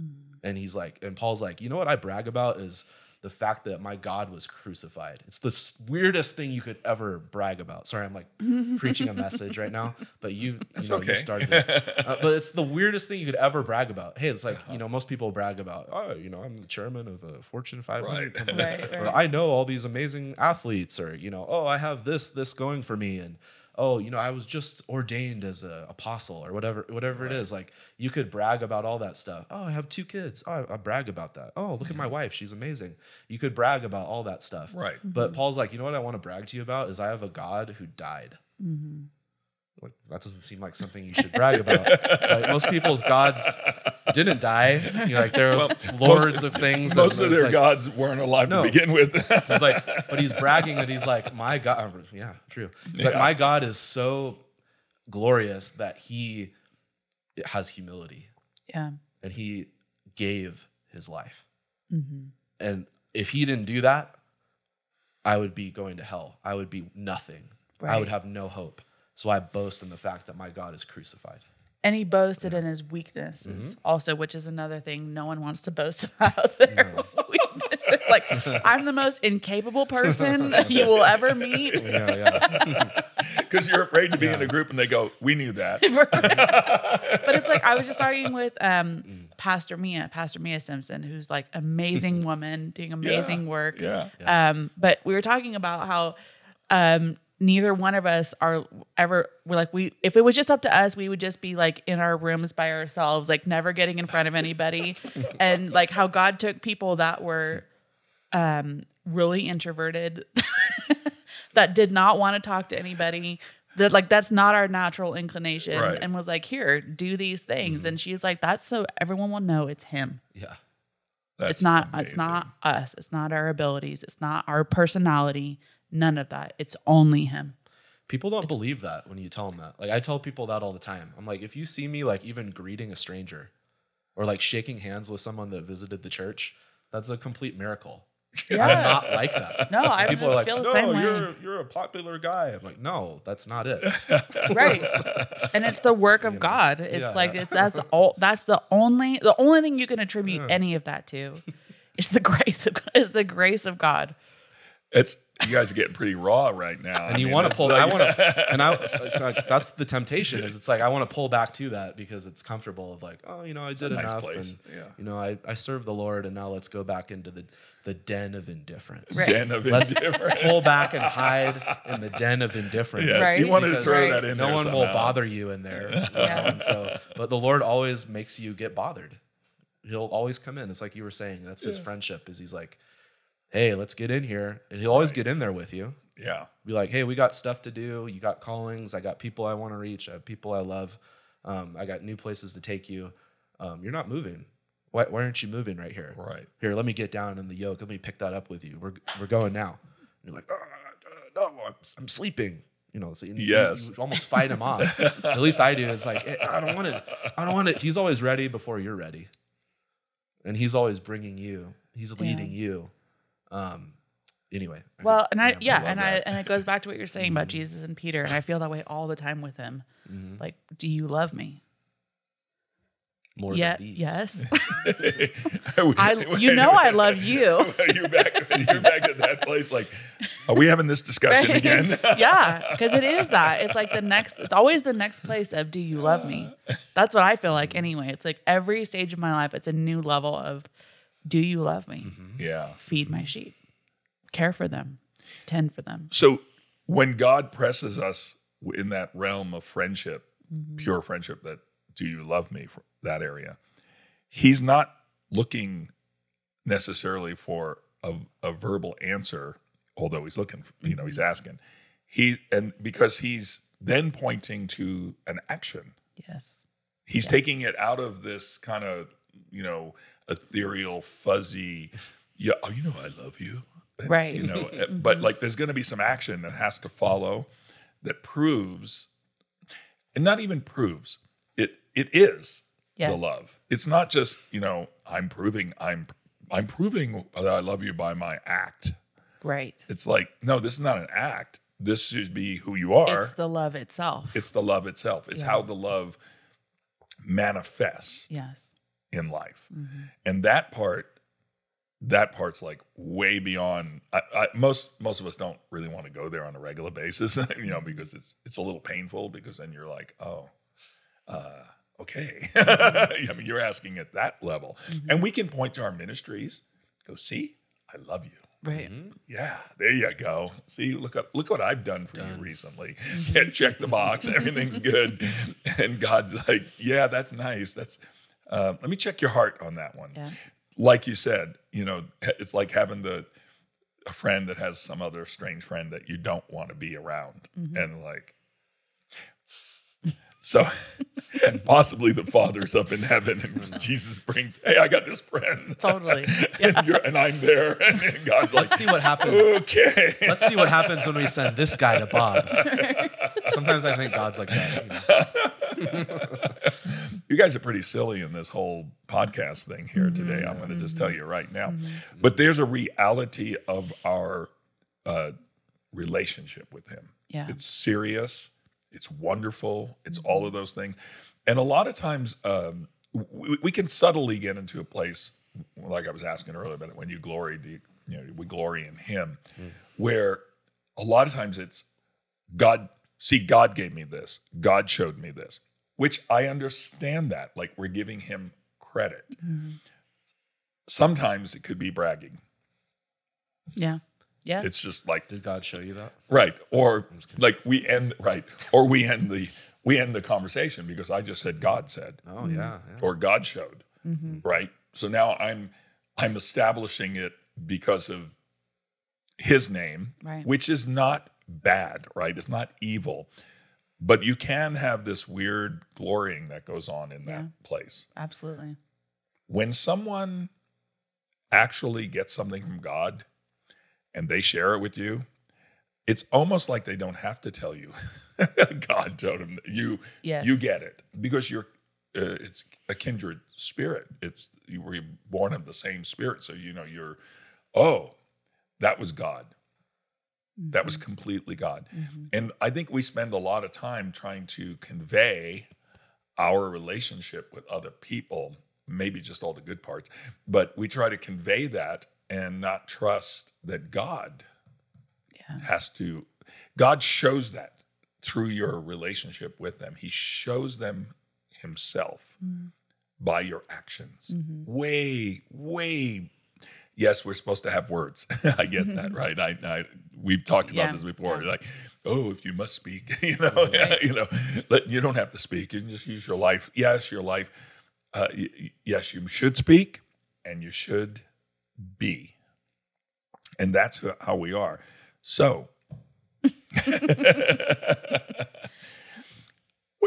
Hmm. And he's like, and Paul's like, you know what I brag about is the fact that my God was crucified. It's the weirdest thing you could ever brag about. Sorry, I'm like preaching a message right now, but you, you know, okay. you started it. Uh, but it's the weirdest thing you could ever brag about. Hey, it's like, you know, most people brag about, oh, you know, I'm the chairman of a Fortune 500 Right. company. Right, Or right. I know all these amazing athletes, or, you know, oh, I have this, this going for me. And, oh, you know, I was just ordained as an apostle or whatever, whatever it is. Like you could brag about all that stuff. Oh, I have two kids. Oh, I, I brag about that. Oh, look at my mm-hmm. wife. She's amazing. You could brag about all that stuff. Right. But mm-hmm. Paul's like, you know what I want to brag to you about is I have a God who died. Mm-hmm. Like, that doesn't seem like something you should brag about. like, most people's gods didn't die. You know, like they're lords of things. Most and of their like- gods weren't alive No. to begin with. He's like, but he's bragging that he's like, my God. Yeah, true. He's like, my God is so glorious that he has humility Yeah. and he gave his life. Mm-hmm. And if he didn't do that, I would be going to hell. I would be nothing. I would have no hope. So I boast in the fact that my God is crucified. And he boasted in his weaknesses Mm-hmm. also, which is another thing no one wants to boast about their weaknesses. Like, I'm the most incapable person you will ever meet. Yeah, yeah. Because you're afraid to be in a group and they go, We knew that. but it's like I was just arguing with um, Pastor Mia, Pastor Mia Simpson, who's like amazing woman doing amazing work. Yeah. Um, but we were talking about how um, neither one of us are ever. We're like we. If it was just up to us, we would just be like in our rooms by ourselves, like never getting in front of anybody, and like how God took people that were um, really introverted, that did not want to talk to anybody. That like that's not our natural inclination, Right. and was like, "Here, do these things." And she's like, "That's so everyone will know it's him." Yeah. That's it's not it's not us it's not our abilities it's not our personality none of that it's only him People don't believe that when you tell them that. Like I tell people that all the time. I'm like, if you see me like even greeting a stranger or like shaking hands with someone that visited the church, that's a complete miracle. I'm not like that. no i People are like, feel the no, same you're you're a popular guy. I'm like, no, that's not it. right and it's the work of god it's Yeah. like it's, that's all that's the only the only thing you can attribute any of that to is the grace of is the grace of god It's you guys are getting pretty raw right now. and you want to pull. I want to, and I. It's, it's like, that's the temptation. Is it's like I want to pull back to that because it's comfortable. Of like, oh, you know, I did a nice enough, place, and yeah. you know, I I serve the Lord, and now let's go back into the the den of indifference. Right. Den of Let's indifference. pull back and hide in the den of indifference. Yes, Right. you wanted to throw Right. that in no there one will bother you in there. you know, Yeah. And so, but the Lord always makes you get bothered. He'll always come in. It's like you were saying. That's his friendship. Is he's like, hey, let's get in here, and he'll always get in there with you. Yeah. Be like, hey, we got stuff to do. You got callings. I got people I want to reach. I have people I love. Um, I got new places to take you. Um, you're not moving. Why, why aren't you moving right here? Right. Here, let me get down in the yoke. Let me pick that up with you. We're we're going now. And you're like, "Ah, uh, no, I'm, I'm sleeping. You know, so you, you- Yes. you almost fight him off. At least I do. It's like, "Eh, I don't want it. I don't want it. He's always ready before you're ready, and he's always bringing you. He's leading you. Um. Anyway. I Well, and I yeah, and I and it goes back to what you're saying about Jesus and Peter, and I feel that way all the time with him. Like, do you love me? more yeah, than these. yes. I, I you know I love you. you're back. You're back at that place. Like, are we having this discussion again? yeah, because it is that. It's like the next. It's always the next place of do you love me? That's what I feel like anyway. It's like every stage of my life, it's a new level of do you love me? Mm-hmm. yeah. Feed my sheep, care for them, tend for them. So when God presses us in that realm of friendship, mm-hmm. pure friendship, that do you love me for that area, He's not looking necessarily for a, a verbal answer, although He's looking, for, you know, He's mm-hmm. asking. He and because He's then pointing to an action. Yes. He's taking it out of this kind of, you know, ethereal, fuzzy, yeah, oh, you know, I love you. Right. You know, uh, but like there's going to be some action that has to follow that proves, and not even proves, it it is the love. It's not just, you know, I'm proving, I'm, I'm proving that I love you by my act. Right. It's like, no, this is not an act. This should be who you are. It's the love itself. It's the love itself. It's Yeah. how the love manifests yes. In life. Mm-hmm. And that part, that part's like way beyond. I, I, most most of us don't really want to go there on a regular basis, you Mm-hmm. know, because it's it's a little painful. Because then you're like, oh, uh, okay. I mean, you're asking at that level, Mm-hmm. and we can point to our ministries. Go see, I love you. Right. Yeah, there you go. See, look up, look what I've done for you recently. Mm-hmm. Yeah, check the box, everything's good, and God's like, yeah, that's nice. That's uh, let me check your heart on that one. Yeah. Like you said, you know, it's like having the a friend that has some other strange friend that you don't want to be around, Mm-hmm. and like. So, and possibly the Father's up in heaven, and Jesus brings, "Hey, I got this friend." Totally. and, you're, and I'm there, and God's like, Let's see what happens. okay. Let's see what happens when we send this guy to Bob. Sometimes I think God's like that. you know. You guys are pretty silly in this whole podcast thing here today. I'm going to just tell you right now. But there's a reality of our uh, relationship with Him. Yeah. It's serious, it's wonderful, it's all of those things. And a lot of times um, we, we can subtly get into a place, like I was asking earlier about it, when you glory, do you, you know, we glory in Him, where a lot of times it's God, see, God gave me this, God showed me this, which I understand that. Like we're giving Him credit. Mm-hmm. Sometimes it could be bragging. Yeah. Yeah. It's just like Did God show you that? Right. Or like we end right. Or we end the we end the conversation because I just said God said Oh yeah. yeah. or God showed. Mm-hmm. Right. So now I'm I'm establishing it because of his name, Right. which is not bad, right? It's not evil. But you can have this weird glorying that goes on in that Yeah. place. Absolutely. When someone actually gets something from God and they share it with you, it's almost like they don't have to tell you. God told them that you Yes. you get it because you're uh, it's a kindred spirit. It's you were born of the same spirit, so you know you're. Oh, that was God. That was mm-hmm. completely God, mm-hmm. and I think we spend a lot of time trying to convey our relationship with other people, maybe just all the good parts, but we try to convey that and not trust that God Yeah. has to God shows that through your relationship with them. He shows them himself mm-hmm. by your actions. Way, way yes, we're supposed to have words. I get that, right? I, I we've talked about Yeah, this before. yeah. Like, oh, if you must speak, you know, you know, you don't have to speak. You can just use your life. Yes, your life. Uh, yes, you should speak, and you should be, and that's how we are. So, what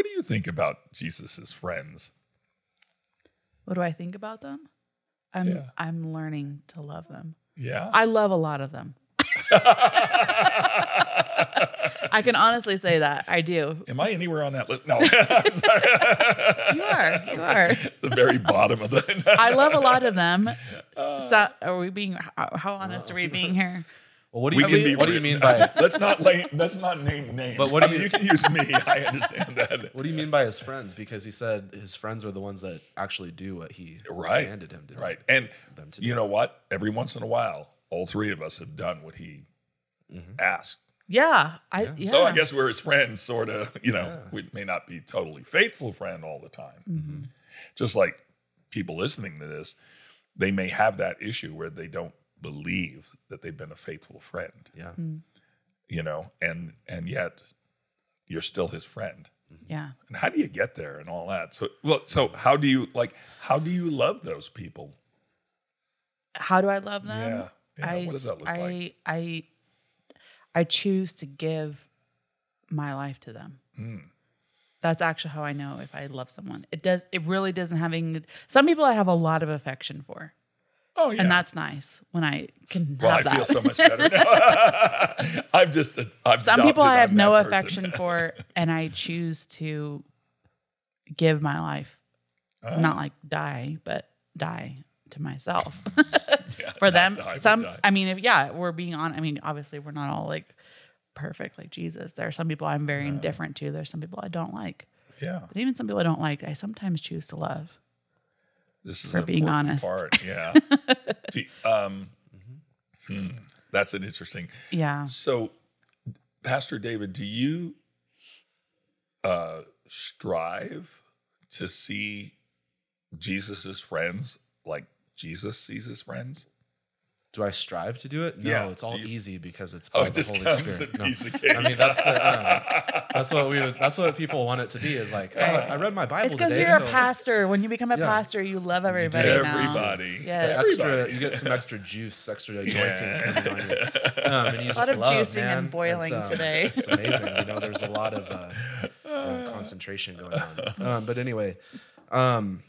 do you think about Jesus's friends? What do I think about them? I'm Yeah. I'm learning to love them. Yeah. I love a lot of them. I can honestly say that I do. Am I anywhere on that list? No. You are. You are. the very bottom of the. I love a lot of them. So, are we being how, how honest are we being here? Well, what do we you can mean? be. What do you mean by Let's not lay, Let's not name names. But what I do mean, you- you can use me. I understand that. what do you mean by his friends? Because he said his friends are the ones that actually do what he Right. commanded him to. Right. And Them to you do. know what? Every once in a while, all three of us have done what he asked. Yeah. I yeah. So I guess we're his friends, sort of. You know, we may not be totally faithful friend all the time. Mm-hmm. Just like people listening to this, they may have that issue where they don't believe that they've been a faithful friend. Yeah. You know, and and yet you're still his friend. yeah. And how do you get there and all that? So well, so how do you like? How do you love those people? How do I love them? Yeah. Yeah, I what does that look I, like? I I choose to give my life to them. Hmm. That's actually how I know if I love someone. It does. It really doesn't having. Some people I have a lot of affection for, Oh yeah. and that's nice when I can well, I that. feel so much better now. I'm just uh, I've Some people I have no affection for, and I choose to give my life, uh-huh. not like die, but die to myself Yeah, for them. die, some, die. I mean, if yeah, we're being on. I mean, obviously, we're not all like perfect like Jesus. There are some people I'm very indifferent to. There's some people I don't like, yeah. but even some people I don't like, I sometimes choose to love. This is For being important honest. Part. Yeah. The- um, hmm, that's an interesting. Yeah, So, Pastor David, do you uh, strive to see Jesus's friends like Jesus sees his friends? Do I strive to do it? No, Yeah. it's all you- easy because it's Oh, by it the Holy Spirit. No. piece of cake. I mean, that's the um, that's what we that's what people want it to be. Is like, oh, I read my Bible it's because you're so a pastor. When you become a Yeah. pastor, you love everybody. now. Everybody. Yes. Extra, you get some extra juice, extra anointing Yeah. coming on you. Um, and you lot just of love, juicing man. and boiling It's, um, today. It's amazing. You know, there's a lot of uh, uh, concentration going on. Um, but anyway, um,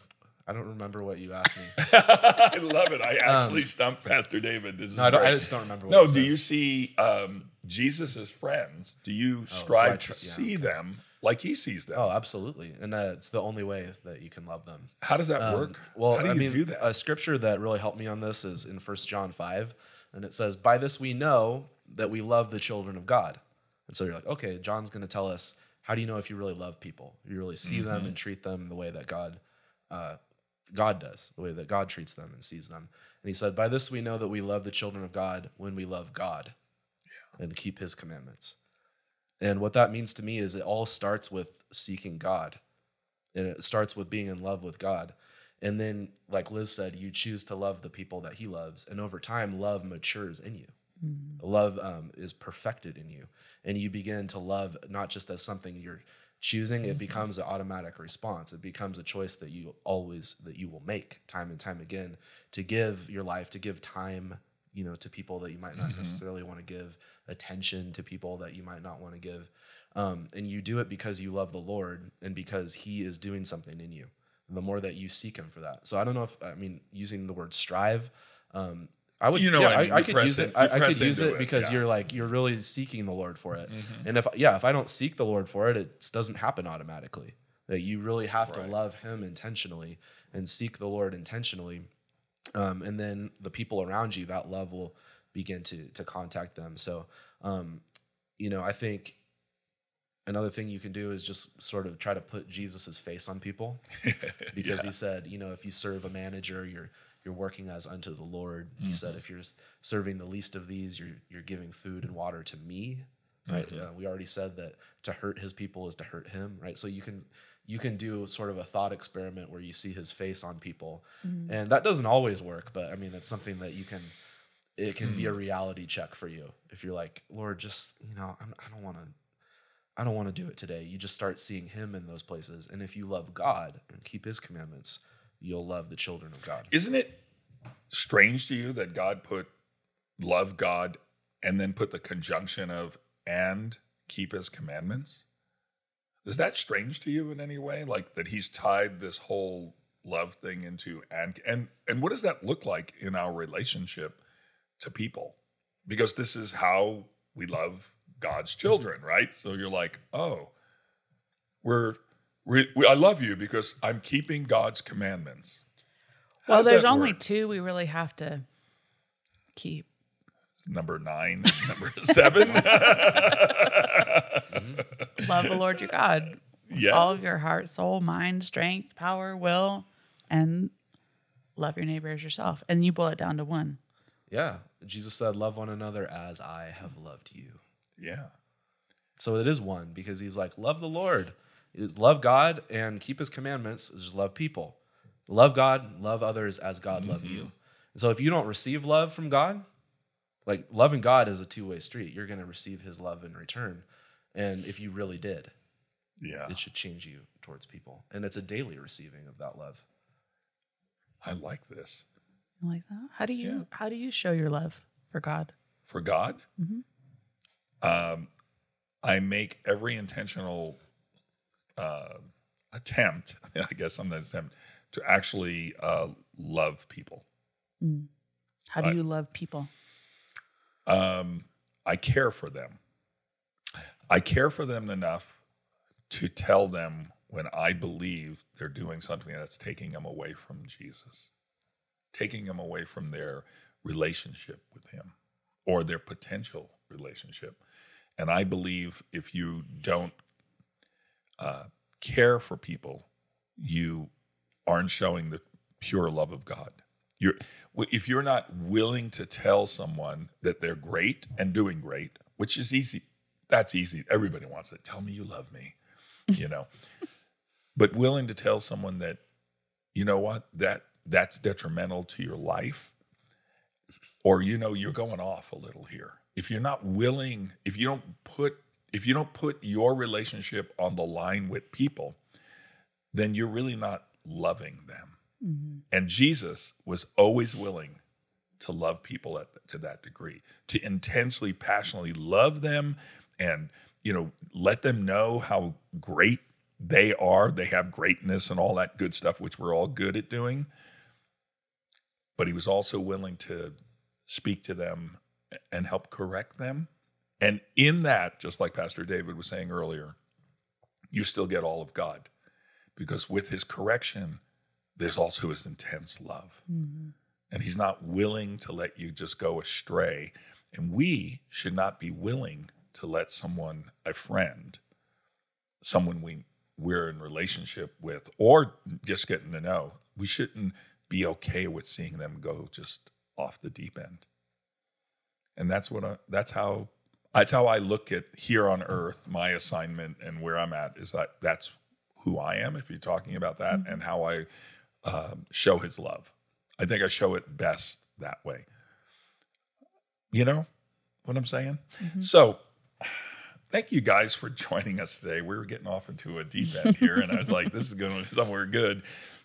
I don't remember what you asked me. I love it. I actually stumped Pastor David. This is Um, No, I, don't, I just don't remember. What No, do said. you see um, Jesus' friends? Do you strive I to tr- yeah, see them like he sees them? Oh, absolutely, and uh, it's the only way that you can love them. How does that Um, work? Well, how do I you mean, do that? a scripture that really helped me on this is in First John five, and it says, "By this we know that we love the children of God." And so you're like, okay, John's going to tell us how do you know if you really love people? You really see them Mm-hmm. and treat them the way that God, uh, God does, the way that God treats them and sees them. And he said, "By this we know that we love the children of God when we love God, and keep His commandments." And what that means to me is it all starts with seeking God. And it starts with being in love with God. And then, like Liz said, you choose to love the people that He loves. And over time, love matures in you. Love um, is perfected in you. And you begin to love not just as something you're choosing, it becomes an automatic response. It becomes a choice that you always, that you will make time and time again to give your life, to give time, you know, to people that you might not necessarily want to give attention to people that you might not want to give. Um, and you do it because you love the Lord and because He is doing something in you. The more that you seek Him for that. So I don't know if I mean using the word strive. Um, I would, You know yeah, I I, mean. I You could use it- it. I, I could use it it, because yeah. you're like you're really seeking the Lord for it. Mm-hmm. And if yeah, if I don't seek the Lord for it, it doesn't happen automatically. That you really have Right. to love Him intentionally and seek the Lord intentionally um, and then the people around you that love will begin to to contact them so um, you know i think another thing you can do is just sort of try to put jesus's face on people because he said you know if you serve a manager you're you're working as unto the Lord. He said, mm-hmm. if you're serving the least of these, you're you're giving food and water to me. Right. Mm-hmm. Uh, we already said that to hurt his people is to hurt him. Right. So you can you can do sort of a thought experiment where you see his face on people, mm-hmm. and that doesn't always work. But I mean, it's something that you can. It can be a mm. reality check for you if you're like, Lord, just you know, I'm, I don't want to. I don't want to do it today. You just start seeing him in those places. And if you love God and keep his commandments, you'll love the children of God. Isn't it strange to you that God put love God and then put the conjunction of and keep his commandments? Is that strange to you in any way? Like that he's tied this whole love thing into and and and what does that look like in our relationship to people? Because this is how we love God's children, right? So you're like, "Oh, we're we, we, I love you because I'm keeping God's commandments." How Well, there's only work? two we really have to keep. number nine, number seven. Love the Lord your God. yes. All of your heart, soul, mind, strength, power, will, and love your neighbor as yourself. And you boil it down to one. Yeah. Jesus said, Love one another as I have loved you. Yeah. So it is one because he's like, Love the Lord. Is love God and keep his commandments, is just love people. Love God, love others as God loved you. And so if you don't receive love from God, like loving God is a two way street. You're going to receive his love in return. And if you really did, Yeah. it should change you towards people. And it's a daily receiving of that love. I like this. You like that? How do you Yeah. how do you show your love for God? For God, um, I make every intentional uh, attempt, I guess I'm not attempt, to actually uh, love people. How do I- you love people? um, I care for them. I care for them enough to tell them when I believe they're doing something that's taking them away from Jesus, taking them away from their relationship with Him or their potential relationship. And I believe if you don't uh, care for people, you aren't showing the pure love of God. You're, if you're not willing to tell someone that they're great and doing great, which is easy, that's easy. Everybody wants it. Tell me you love me, you know. but willing to tell someone that, you know what, that that's detrimental to your life, or you know you're going off a little here. If you're not willing, if you don't put if you don't put your relationship on the line with people, then you're really not loving them. Mm-hmm. And Jesus was always willing to love people at, to that degree, to intensely, passionately love them and, you know, let them know how great they are. They have greatness and all that good stuff, which we're all good at doing. But he was also willing to speak to them and help correct them. And in that, just like Pastor David was saying earlier, you still get all of God because with his correction, there's also his intense love. Mm-hmm. And he's not willing to let you just go astray. And we should not be willing to let someone, a friend, someone we we're in relationship with, or just getting to know, we shouldn't be okay with seeing them go just off the deep end. And that's what I, that's how that's how I look at here on earth, my assignment and where I'm at is that that's who I am, if you're talking about that, and how I um, show his love. I think I show it best that way. You know what I'm saying? So, thank you guys for joining us today. We were getting off into a deep end here, and I was like, this is going somewhere good.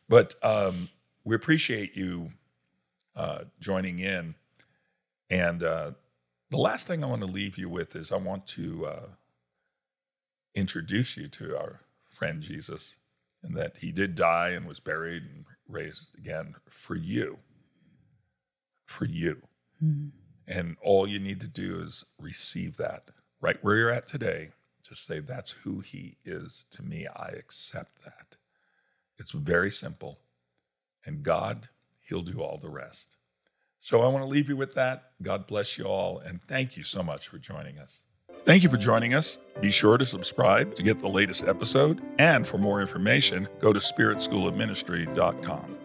But um, we appreciate you uh, joining in. And uh, the last thing I want to leave you with is I want to uh, introduce you to our friend Jesus and that he did die and was buried and raised again for you. For you. And all you need to do is receive that right where you're at today. Just say, That's who he is to me. I accept that. It's very simple. And God, he'll do all the rest. So I want to leave you with that. God bless you all. And thank you so much for joining us. Thank you for joining us. Be sure to subscribe to get the latest episode. And for more information, go to spiritschoolofministry.com.